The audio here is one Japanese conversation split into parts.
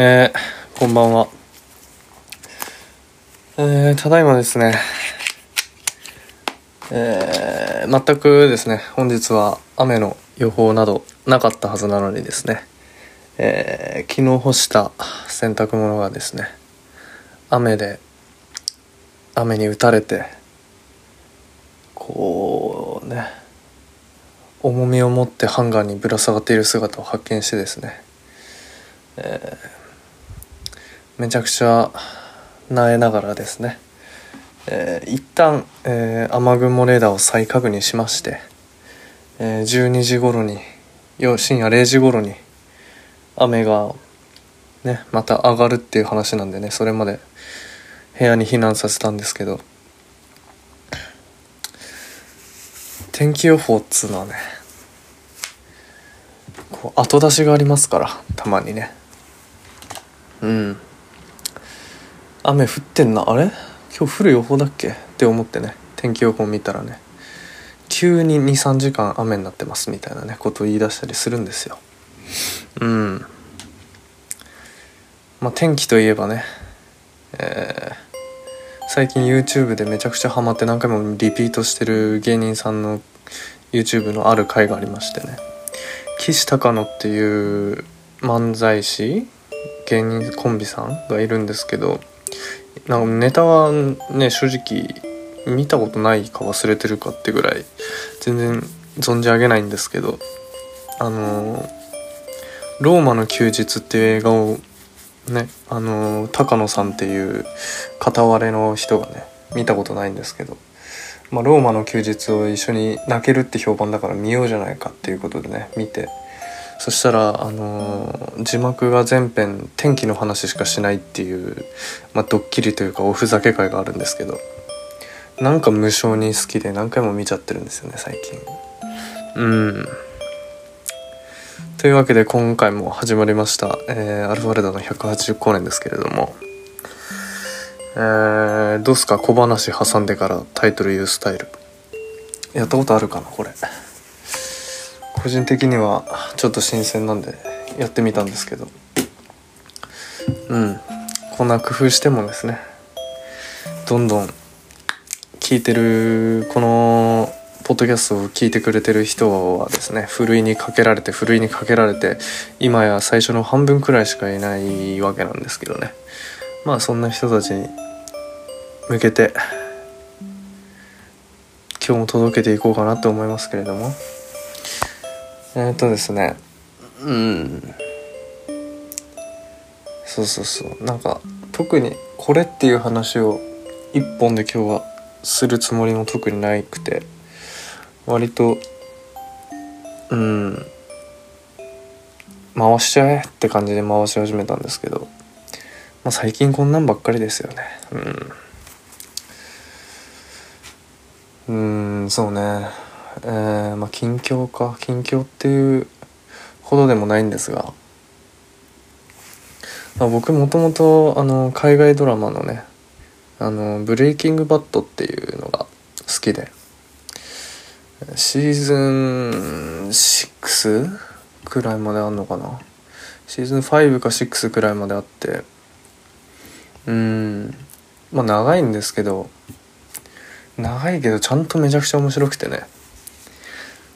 えー、こんばんは。えー、ただいまですね、えー、全くですね、本日は雨の予報などなかったはずなのにですね、えー、昨日干した洗濯物がですね、雨で、雨に打たれて、こうね、重みを持ってハンガーにぶら下がっている姿を発見してですね、えー、めちゃくちゃなえながらですね、えー、一旦、えー、雨雲レーダーを再確認しまして、えー、12時頃に深夜0時頃に雨がねまた上がるっていう話なんでねそれまで部屋に避難させたんですけど。天気予報っつうのはねこう後出しがありますからたまにね。うん。雨降ってんな。あれ？今日降る予報だっけ？って思ってね。天気予報見たらね。急に23時間雨になってますみたいなね。ことを言い出したりするんですよ。うん。まあ天気といえばね。えー最近 YouTube でめちゃくちゃハマって何回もリピートしてる芸人さんの YouTube のある回がありましてね。岸高野っていう漫才師芸人コンビさんがいるんですけどなんかネタはね正直見たことないか忘れてるかってぐらい全然存じ上げないんですけどあの「ローマの休日」っていう映画をねあの高野さんっていう片割れの人がね見たことないんですけど、まあ、ローマの休日を一緒に泣けるって評判だから見ようじゃないかっていうことでね見てそしたら、あの字幕が全編天気の話しかしないっていう、まあ、ドッキリというかおふざけ会があるんですけどなんか無性に好きで何回も見ちゃってるんですよね最近。うん。というわけで今回も始まりました、えー、アルファレダの180光年ですけれども、えー、どうすか？小話挟んでからタイトル言うスタイル。やったことあるかなこれ。個人的にはちょっと新鮮なんでやってみたんですけど。うん。こんな工夫してもですねどんどん聞いてるこのポッドキャストを聞いてくれてる人はですねふるいにかけられてふるいにかけられて今や最初の半分くらいしかいないわけなんですけどね。まあそんな人たちに向けて今日も届けていこうかなと思いますけれども。えー、とですね。うん。そうそうそう。なんか特にこれっていう話を一本で今日はするつもりも特にないくて。割とうん。回しちゃえって感じで回し始めたんですけど、まあ、最近こんなんばっかりですよね。うん。うんそうね。えー、まあ近況か。近況っていうほどでもないんですが、まあ、僕もともとあの海外ドラマのねあのブレイキングバットっていうのが好きで。シーズン6くらいまであんのかな。シーズン5か6くらいまであって。うん。まあ長いんですけど。長いけどちゃんとめちゃくちゃ面白くてね。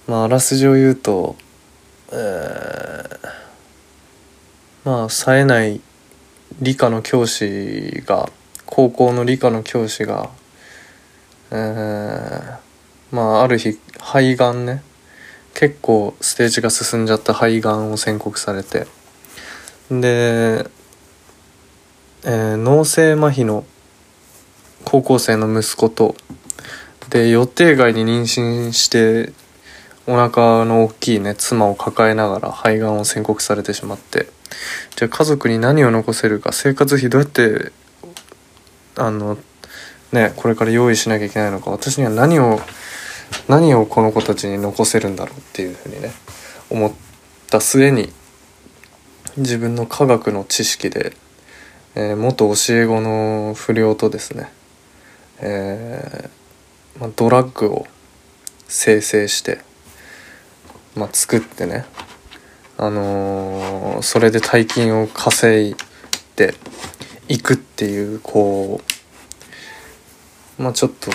まああらすじを言うとえー、まあ冴えない理科の教師が高校の理科の教師がえー、まあある日肺がんね結構ステージが進んじゃった肺がんを宣告されてで、えー、脳性麻痺の高校生の息子とで予定外に妊娠してお腹の大きいね妻を抱えながら肺がんを宣告されてしまって。じゃあ家族に何を残せるか生活費どうやってあのねこれから用意しなきゃいけないのか私には何を何をこの子たちに残せるんだろうっていうふうにね思った末に自分の科学の知識で、えー、元教え子の不良とですね、えーまあ、ドラッグを生成して、まあ、作ってね、あのー、それで大金を稼いっていくっていうこうまあちょっと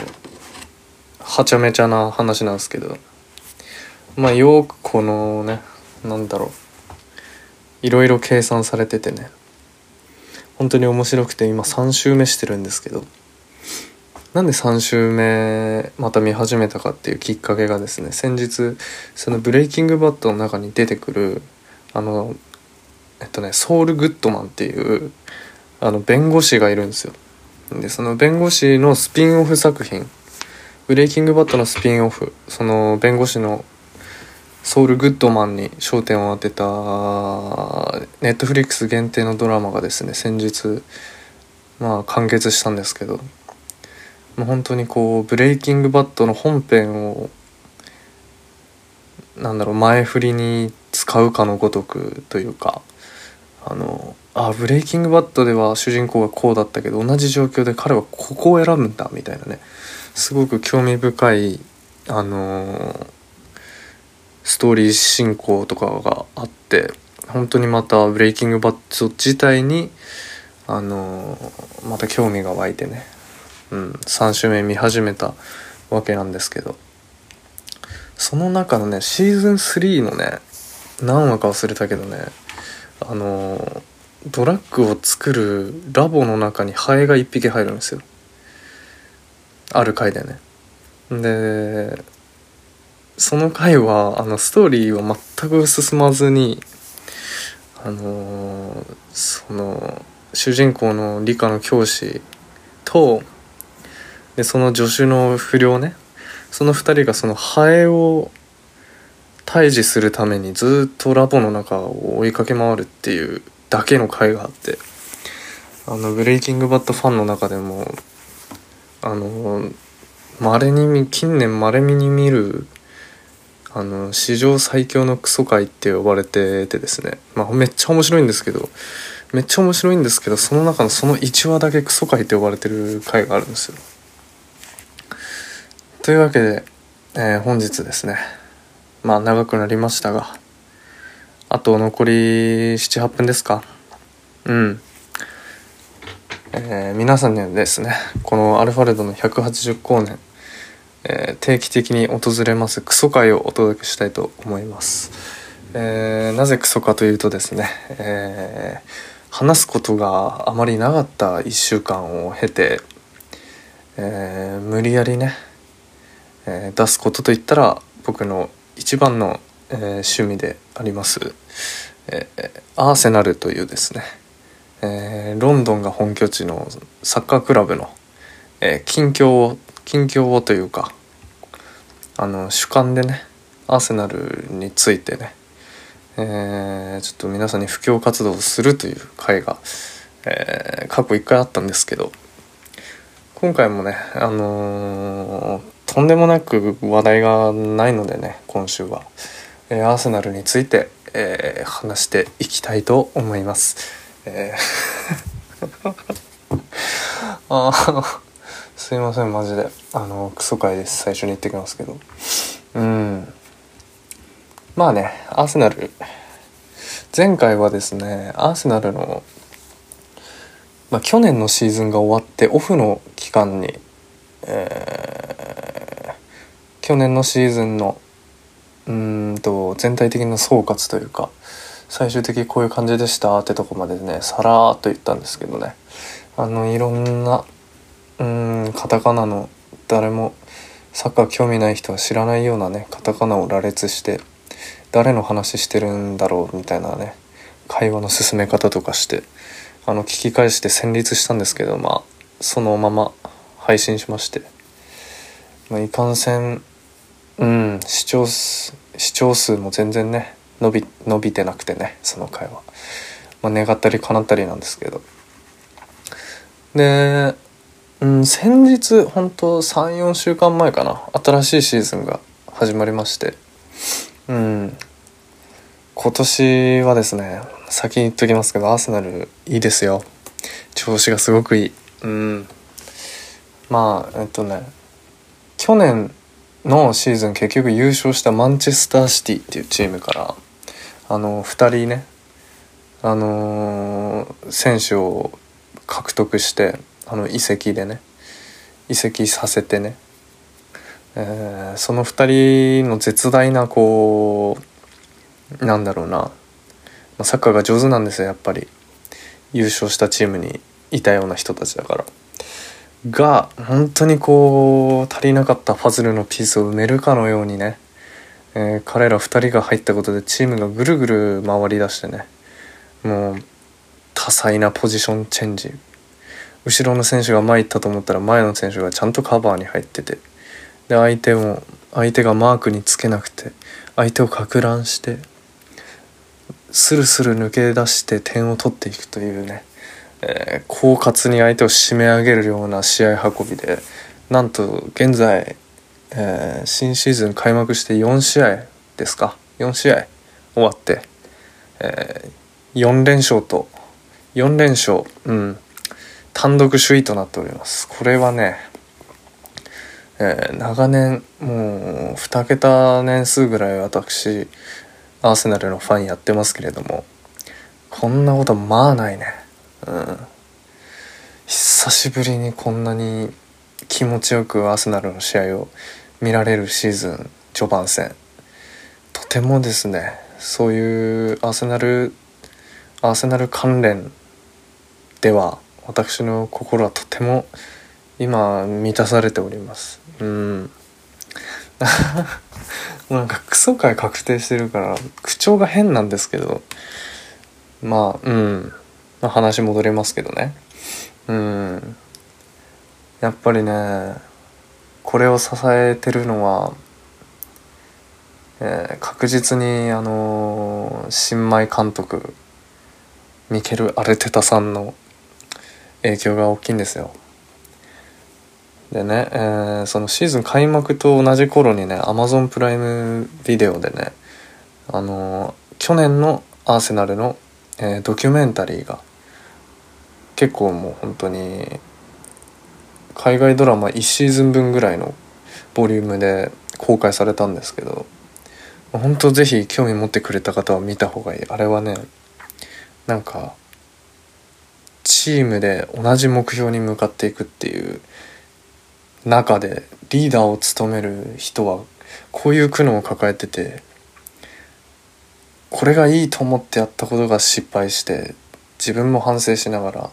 はちゃめちゃな話なんですけど。まあよくこのねなんだろう。いろいろ計算されててね。本当に面白くて今3週目してるんですけど。なんで3週目また見始めたかっていうきっかけがですね先日その「ブレイキングバット」の中に出てくるあのえっとねソウル・グッドマンっていうあの弁護士がいるんですよ。でその弁護士のスピンオフ作品ブレイキングバットのスピンオフその弁護士のソウル・グッドマンに焦点を当てたネットフリックス限定のドラマがですね先日まあ完結したんですけど。もう本当にこうブレイキングバットの本編をなんだろう前振りに使うかのごとくというかあのあブレイキングバットでは主人公がこうだったけど同じ状況で彼はここを選ぶんだみたいなねすごく興味深いあのストーリー進行とかがあって本当にまたブレイキングバット自体にあのまた興味が湧いてね、うん、3週目見始めたわけなんですけど。その中のねシーズン3のね何話か忘れたけどねあのドラッグを作るラボの中にハエが1匹入るんですよ。ある回でね。でその回はあのストーリーは全く進まずにあの、その主人公の理科の教師とでその助手の不良ねその2人がそのハエを退治するためにずっとラボの中を追いかけ回るっていうだけの回があってあのブレイキングバットファンの中でもあの稀に近年まれに見るあの史上最強のクソ界って呼ばれててですね、まあ、めっちゃ面白いんですけどめっちゃ面白いんですけどその中のその1話だけクソ界って呼ばれてる回があるんですよ。というわけで、えー、本日ですねまあ長くなりましたがあと残り78分ですか？うん。えー、皆さんにはですねこのアルファレドの180光年えー、定期的に訪れますクソ会をお届けしたいと思います、えー、なぜクソかというとですね、えー、話すことがあまりなかった1週間を経て、え無理やりね、え出すことといったら僕の一番の、え趣味であります、えアーセナルというですね、えロンドンが本拠地のサッカークラブの、え近況を近況をというかあの主観でねアーセナルについてね、え、ちょっと皆さんに布教活動をするという回が、え、過去1回あったんですけど今回もねあのー、とんでもなく話題がないのでね今週は、えー、アーセナルについて、えー、話していきたいと思います。えー あすいませんマジで。あのクソ回です。最初に言ってきますけど。うん。まあねアーセナル。前回はですねアーセナルの、まあ、去年のシーズンが終わってオフの期間に、え、去年のシーズンのうんと全体的な総括というか最終的にこういう感じでしたってとこまでねさらーっと言ったんですけどね。あのいろんなうんカタカナの誰もサッカー興味ない人は知らないようなねカタカナを羅列して誰の話してるんだろうみたいなね会話の進め方とかしてあの聞き返して戦慄したんですけどまあそのまま配信しまして、まあ、いかんせんうん視聴数視聴数も全然ね伸び伸びてなくてねその回は、まあ、願ったり叶ったりなんですけど。でうん、先日本当34週間前かな新しいシーズンが始まりまして。うん。今年はですね先に言っときますけどアーセナルいいですよ。調子がすごくいい。うん。まあえっとね去年のシーズン結局優勝したマンチェスターシティっていうチームからあの2人ねあのー、選手を獲得してあの移籍でね移籍させてね、えー、その2人の絶大なこうなんだろうな、サッカーが上手なんですよやっぱり優勝したチームにいたような人たちだから。が本当にこう足りなかったパズルのピースを埋めるかのようにね、えー、彼ら2人が入ったことでチームがぐるぐる回りだしてね。もう多彩なポジションチェンジ。後ろの選手が前行ったと思ったら前の選手がちゃんとカバーに入ってて。で相手も相手がマークにつけなくて相手をか乱してスルスル抜け出して点を取っていくというね、えー、狡猾に相手を締め上げるような試合運びでなんと現在、えー、新シーズン開幕して4試合ですか？4試合終わって、えー、4連勝と4連勝うん単独首位となっております。これはね、えー、長年もう2桁年数ぐらい私アーセナルのファンやってますけれどもこんなことまあないね。うん。久しぶりにこんなに気持ちよくアーセナルの試合を見られるシーズン序盤戦。とてもですねそういうアーセナルアーセナル関連では私の心はとても今満たされております。うん。なんかクソ回確定してるから口調が変なんですけど。まあうん。まあ、話戻りますけどね。うん。やっぱりねこれを支えてるのは、えー、確実にあの新米監督ミケル・アルテタさんの影響が大きいんですよ。でね、えー、そのシーズン開幕と同じ頃にねアマゾンプライムビデオでねあの去年のアーセナルの、えー、ドキュメンタリーが結構もう本当に海外ドラマ1シーズン分ぐらいのボリュームで公開されたんですけど本当ぜひ興味持ってくれた方は見た方がいい。あれはねなんかチームで同じ目標に向かっていくっていう中でリーダーを務める人はこういう苦悩を抱えててこれがいいと思ってやったことが失敗して自分も反省しながら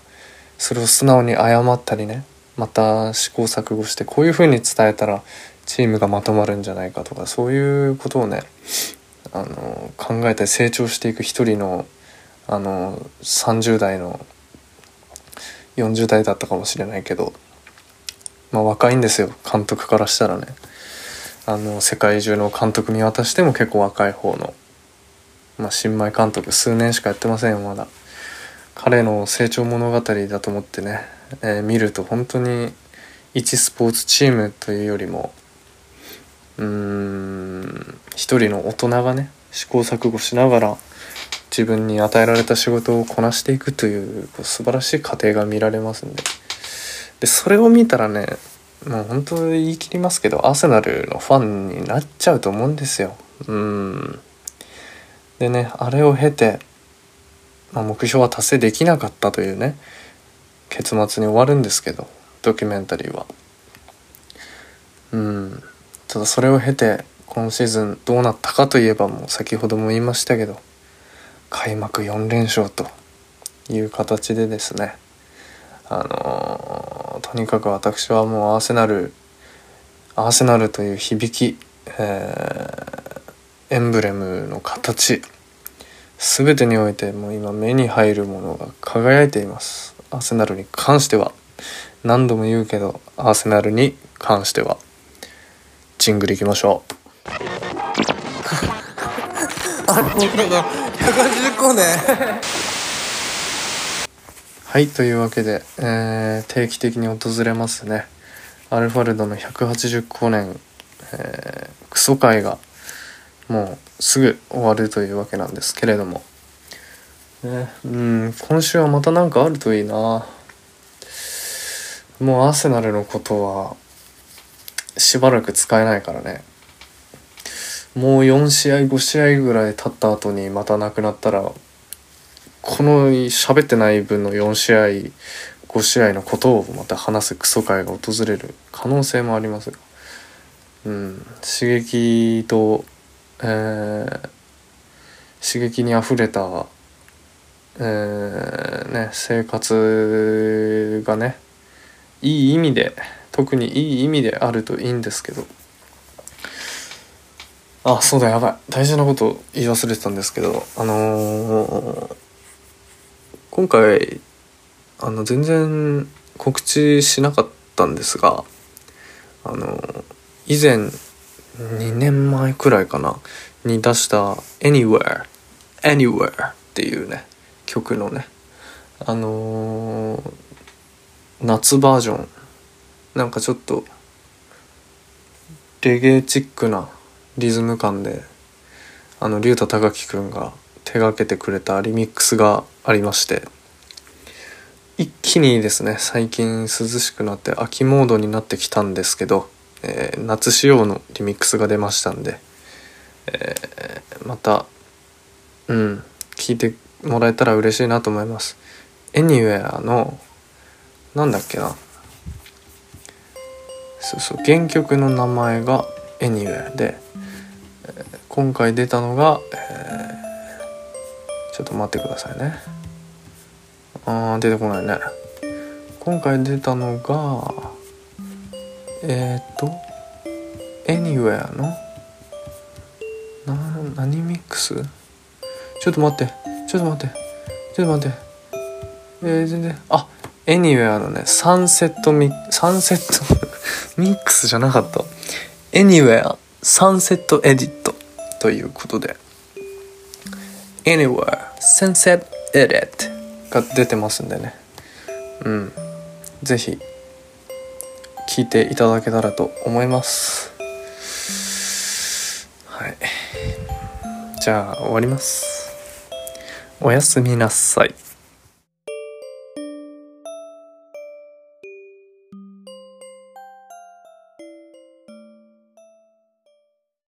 それを素直に謝ったりねまた試行錯誤してこういうふうに伝えたらチームがまとまるんじゃないかとかそういうことをねあの考えて成長していく一人のあの30代の40代だったかもしれないけどまあ若いんですよ監督からしたらね。あの世界中の監督見渡しても結構若い方の、まあ、新米監督数年しかやってませんよまだ。彼の成長物語だと思ってね、えー、見ると本当に一スポーツチームというよりもうーん一人の大人がね試行錯誤しながら自分に与えられた仕事をこなしていくという素晴らしい過程が見られますんで。でそれを見たらねもう本当言い切りますけどアーセナルのファンになっちゃうと思うんですようんでねあれを経て、まあ、目標は達成できなかったというね結末に終わるんですけどドキュメンタリーは。うん。ただそれを経て今シーズンどうなったかといえばもう先ほども言いましたけど開幕4連勝という形でですねあのとにかく私はもうアーセナルアーセナルという響き、えー、エンブレムの形全てにおいてもう今目に入るものが輝いています。アーセナルに関しては。何度も言うけどアーセナルに関しては。ジングルいきましょう。あ僕らが180個ね。はいというわけで、えー、定期的に訪れますね。アルファルドの180光年、えー、クソ会がもうすぐ終わるというわけなんですけれども、ね、うん今週はまた何かあるといいな。もうアーセナルのことはしばらく使えないからね。もう4試合5試合ぐらい経った後にまたなくなったらこの喋ってない分の4試合5試合のことをまた話すクソ会が訪れる可能性もありますが、うん、刺激と、えー、刺激にあふれた、えーね、生活がねいい意味で特にいい意味であるといいんですけど。あそうだやばい。大事なこと言い忘れてたんですけどあのー、今回あの全然告知しなかったんですがあの以前2年前くらいかな。に出した「Anywhere」「Anywhere」っていうね曲のね。あのー、夏バージョン。なんかちょっとレゲエチックなリズム感であの竜太隆樹くんが手がけてくれたリミックスがありまして。一気にですね最近涼しくなって秋モードになってきたんですけど、えー、夏仕様のリミックスが出ましたんで、えー、またうん聞いてもらえたら嬉しいなと思います。Anywhere のなんだっけな。そうそう原曲の名前が Anywhere で、えー、今回出たのが、えー、ちょっと待ってくださいね。あー出てこないね。今回出たのがえっ、ー、と Anywhere のな何ミックス？ちょっと待ってちょっと待ってちょっと待って。えー、全然あ Anywhere のねサンセットミサンセットミックスじゃなかった。Anywhere サンセットエディットということで。Anywhere Sunset Edit が出てますんでね。うん。是非聞いていただけたらと思います。はい。じゃあ終わります。おやすみなさい。